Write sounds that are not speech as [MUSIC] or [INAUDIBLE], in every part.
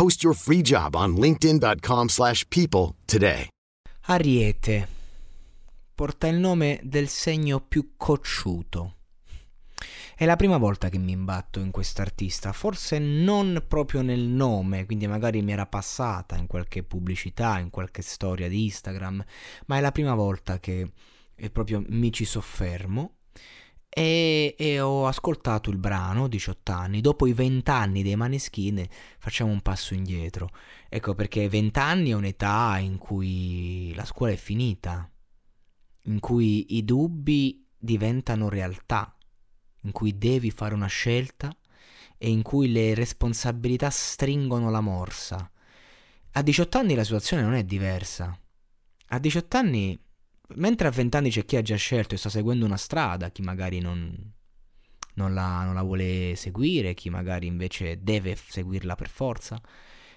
Post your free job on linkedin.com/people slash people today. Ariete porta il nome del segno più cocciuto. È la prima volta che mi imbatto in quest'artista, forse non proprio nel nome, quindi magari mi era passata in qualche pubblicità, in qualche storia di Instagram, ma è la prima volta che proprio mi ci soffermo e, e, ho ascoltato il brano 18 anni. Dopo i 20 anni dei Maneskin facciamo un passo indietro. Ecco perché 20 anni è un'età in cui la scuola è finita in cui i dubbi diventano realtà in cui devi fare una scelta e in cui le responsabilità stringono la morsa. A 18 anni la situazione non è diversa. A 18 anni Mentre a vent'anni c'è chi ha già scelto e sta seguendo una strada, chi magari non, non, la, non la vuole seguire, chi magari invece deve seguirla per forza,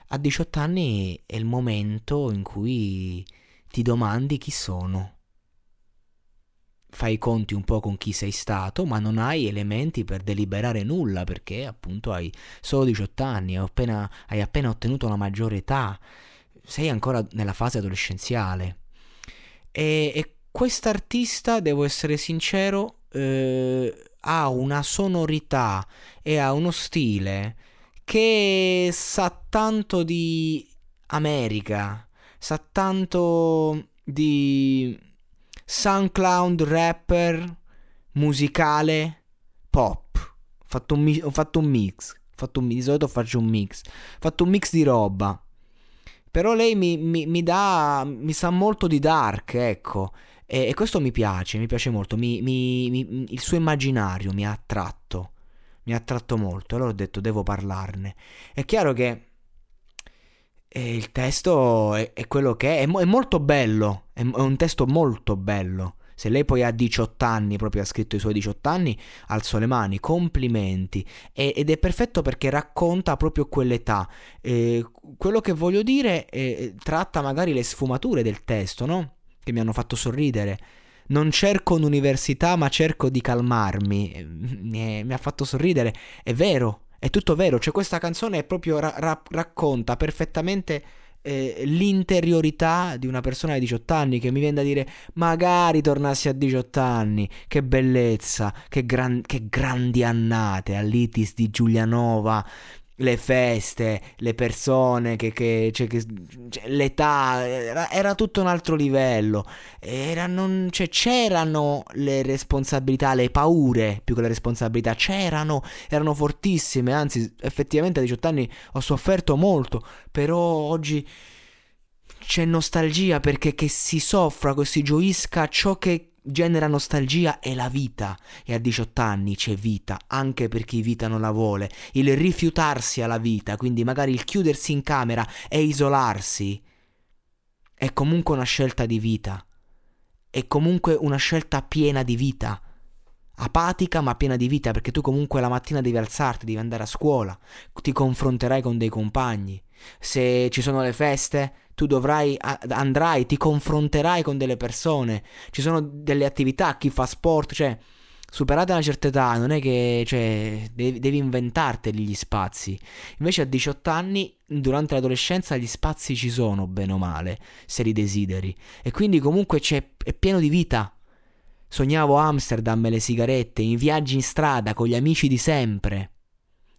a 18 anni è il momento in cui ti domandi chi sono. Fai i conti un po' con chi sei stato, ma non hai elementi per deliberare nulla perché appunto hai solo 18 anni, hai appena, hai appena ottenuto la maggiore età, sei ancora nella fase adolescenziale. E, e quest'artista, devo essere sincero, eh, ha una sonorità e ha uno stile che sa tanto di America, sa tanto di SoundCloud rapper, musicale, pop. Ho fatto un, ho fatto un mix. Ho fatto un, di solito faccio un mix. Ho fatto un mix di roba. Però lei mi, mi, mi dà. Mi sa molto di dark, ecco. E, e questo mi piace, mi piace molto. Mi, il suo immaginario mi ha attratto. Mi ha attratto molto. Allora ho detto, devo parlarne. È chiaro che. Eh, il testo è, è, quello che è, è, è molto bello. È, è un testo molto bello. Se lei poi ha 18 anni, proprio ha scritto i suoi 18 anni, alzo le mani, complimenti. E, ed è perfetto perché racconta proprio quell'età. Eh, quello che voglio dire eh, tratta magari le sfumature del testo, no? Che mi hanno fatto sorridere. Non cerco un'università, ma cerco di calmarmi. Mi, è, mi ha fatto sorridere. È vero, è tutto vero. Cioè, questa canzone proprio ra- ra- racconta perfettamente eh, l'interiorità di una persona di 18 anni che mi viene da dire magari tornassi a 18 anni, che bellezza, che, gran- che grandi annate all'Itis di Giulianova, le feste, le persone, che, che, cioè, che cioè, l'età, era, era, tutto un altro livello. Era, non, cioè, c'erano le responsabilità, le paure più che le responsabilità, c'erano, erano fortissime. Anzi, effettivamente a 18 anni ho sofferto molto, però oggi c'è nostalgia perché che si soffra, che si gioisca ciò che genera nostalgia è la vita e a 18 anni c'è vita anche per chi vita non la vuole. Il rifiutarsi alla vita, quindi magari il chiudersi in camera e isolarsi, è comunque una scelta di vita. È comunque una scelta piena di vita. Apatica ma piena di vita perché tu comunque la mattina devi alzarti, devi andare a scuola, ti confronterai con dei compagni. Se ci sono le feste, tu dovrai, andrai, ti confronterai con delle persone, ci sono delle attività, chi fa sport, cioè superata una certa età non è che cioè, devi, devi inventarteli gli spazi. Invece a 18 anni, durante l'adolescenza, gli spazi ci sono, bene o male, se li desideri. E quindi comunque è pieno di vita. Sognavo Amsterdam e le sigarette, i viaggi in strada con gli amici di sempre.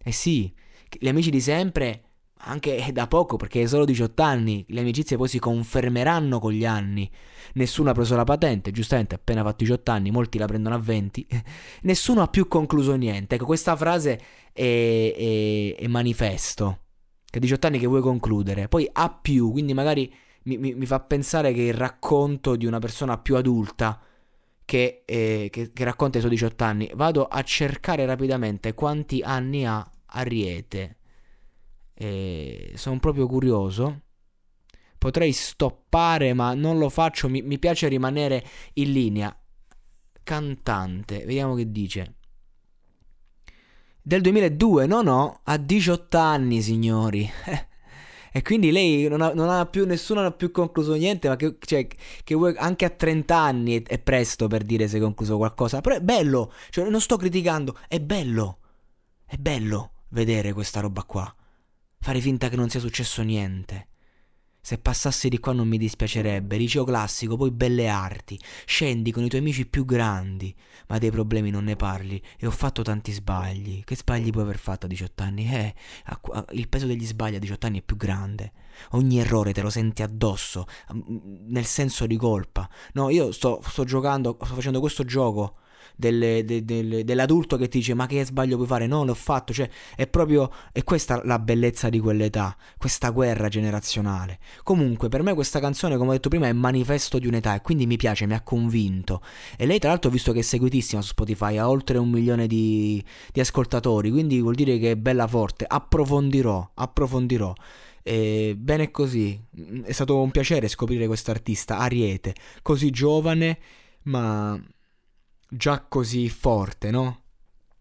Eh sì, gli amici di sempre anche da poco perché è solo 18 anni, le amicizie poi si confermeranno con gli anni. Nessuno ha preso la patente, giustamente appena fatto 18 anni, molti la prendono a 20, [LAUGHS] nessuno ha più concluso niente. Ecco, questa frase è, è, è manifesto, che a 18 anni che vuoi concludere, poi ha più, quindi magari mi, mi, mi fa pensare che il racconto di una persona più adulta che, eh, che, che racconta i suoi 18 anni, vado a cercare rapidamente quanti anni ha Ariete e sono proprio curioso. Potrei stoppare, ma non lo faccio. Mi, mi piace rimanere in linea. Cantante, vediamo che dice. Del 2002, no, no, ha 18 anni, signori. [LAUGHS] e quindi lei non ha, non ha, più, nessuno ha più concluso niente, ma che, cioè, che anche a 30 anni è, è, presto per dire se hai concluso qualcosa. Però è bello, cioè non sto criticando, è bello, è bello vedere questa roba qua fare finta che non sia successo niente. Se passassi di qua non mi dispiacerebbe, liceo classico, poi belle arti, scendi con i tuoi amici più grandi, ma dei problemi non ne parli e ho fatto tanti sbagli. Che sbagli puoi aver fatto a 18 anni? Eh, il peso degli sbagli a 18 anni è più grande. Ogni errore te lo senti addosso, nel senso di colpa. No, io sto, sto giocando, sto facendo questo gioco delle, de, de, dell'adulto che ti dice ma che sbaglio puoi fare? No, l'ho fatto, cioè è proprio, è questa la bellezza di quell'età, questa guerra generazionale. Comunque per me questa canzone, come ho detto prima, è manifesto di un'età e quindi mi piace, mi ha convinto. E lei tra l'altro ho visto che è seguitissima su Spotify, ha oltre un milione di, di ascoltatori, quindi vuol dire che è bella forte. Approfondirò, approfondirò. E bene così, è stato un piacere scoprire quest'artista, Ariete, così giovane, ma già così forte, no?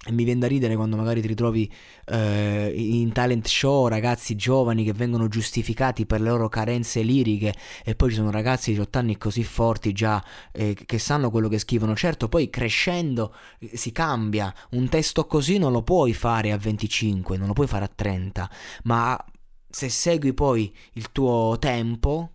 E mi viene da ridere quando magari ti ritrovi eh, in talent show ragazzi giovani che vengono giustificati per le loro carenze liriche e poi ci sono ragazzi di 18 anni così forti già eh, che sanno quello che scrivono. Certo, poi crescendo eh, si cambia. Un testo così non lo puoi fare a 25, non lo puoi fare a 30, ma se segui poi il tuo tempo,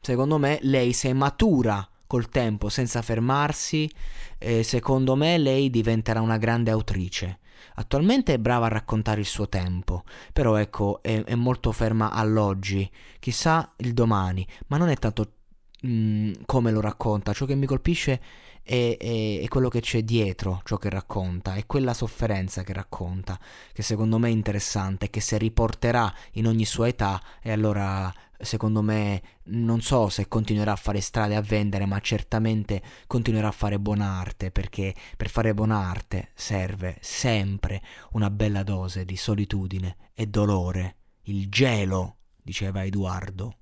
secondo me lei sei matura col tempo, senza fermarsi, eh, secondo me lei diventerà una grande autrice. Attualmente è brava a raccontare il suo tempo, però ecco, è, è molto ferma all'oggi, chissà il domani, ma non è tanto mh, mm, come lo racconta, ciò che mi colpisce è, è, è, quello che c'è dietro ciò che racconta, è quella sofferenza che racconta, che secondo me è interessante, che se riporterà in ogni sua età e allora secondo me non so se continuerà a fare strade a vendere, ma certamente continuerà a fare buona arte, perché per fare buona arte serve sempre una bella dose di solitudine e dolore. Il gelo, diceva Edoardo.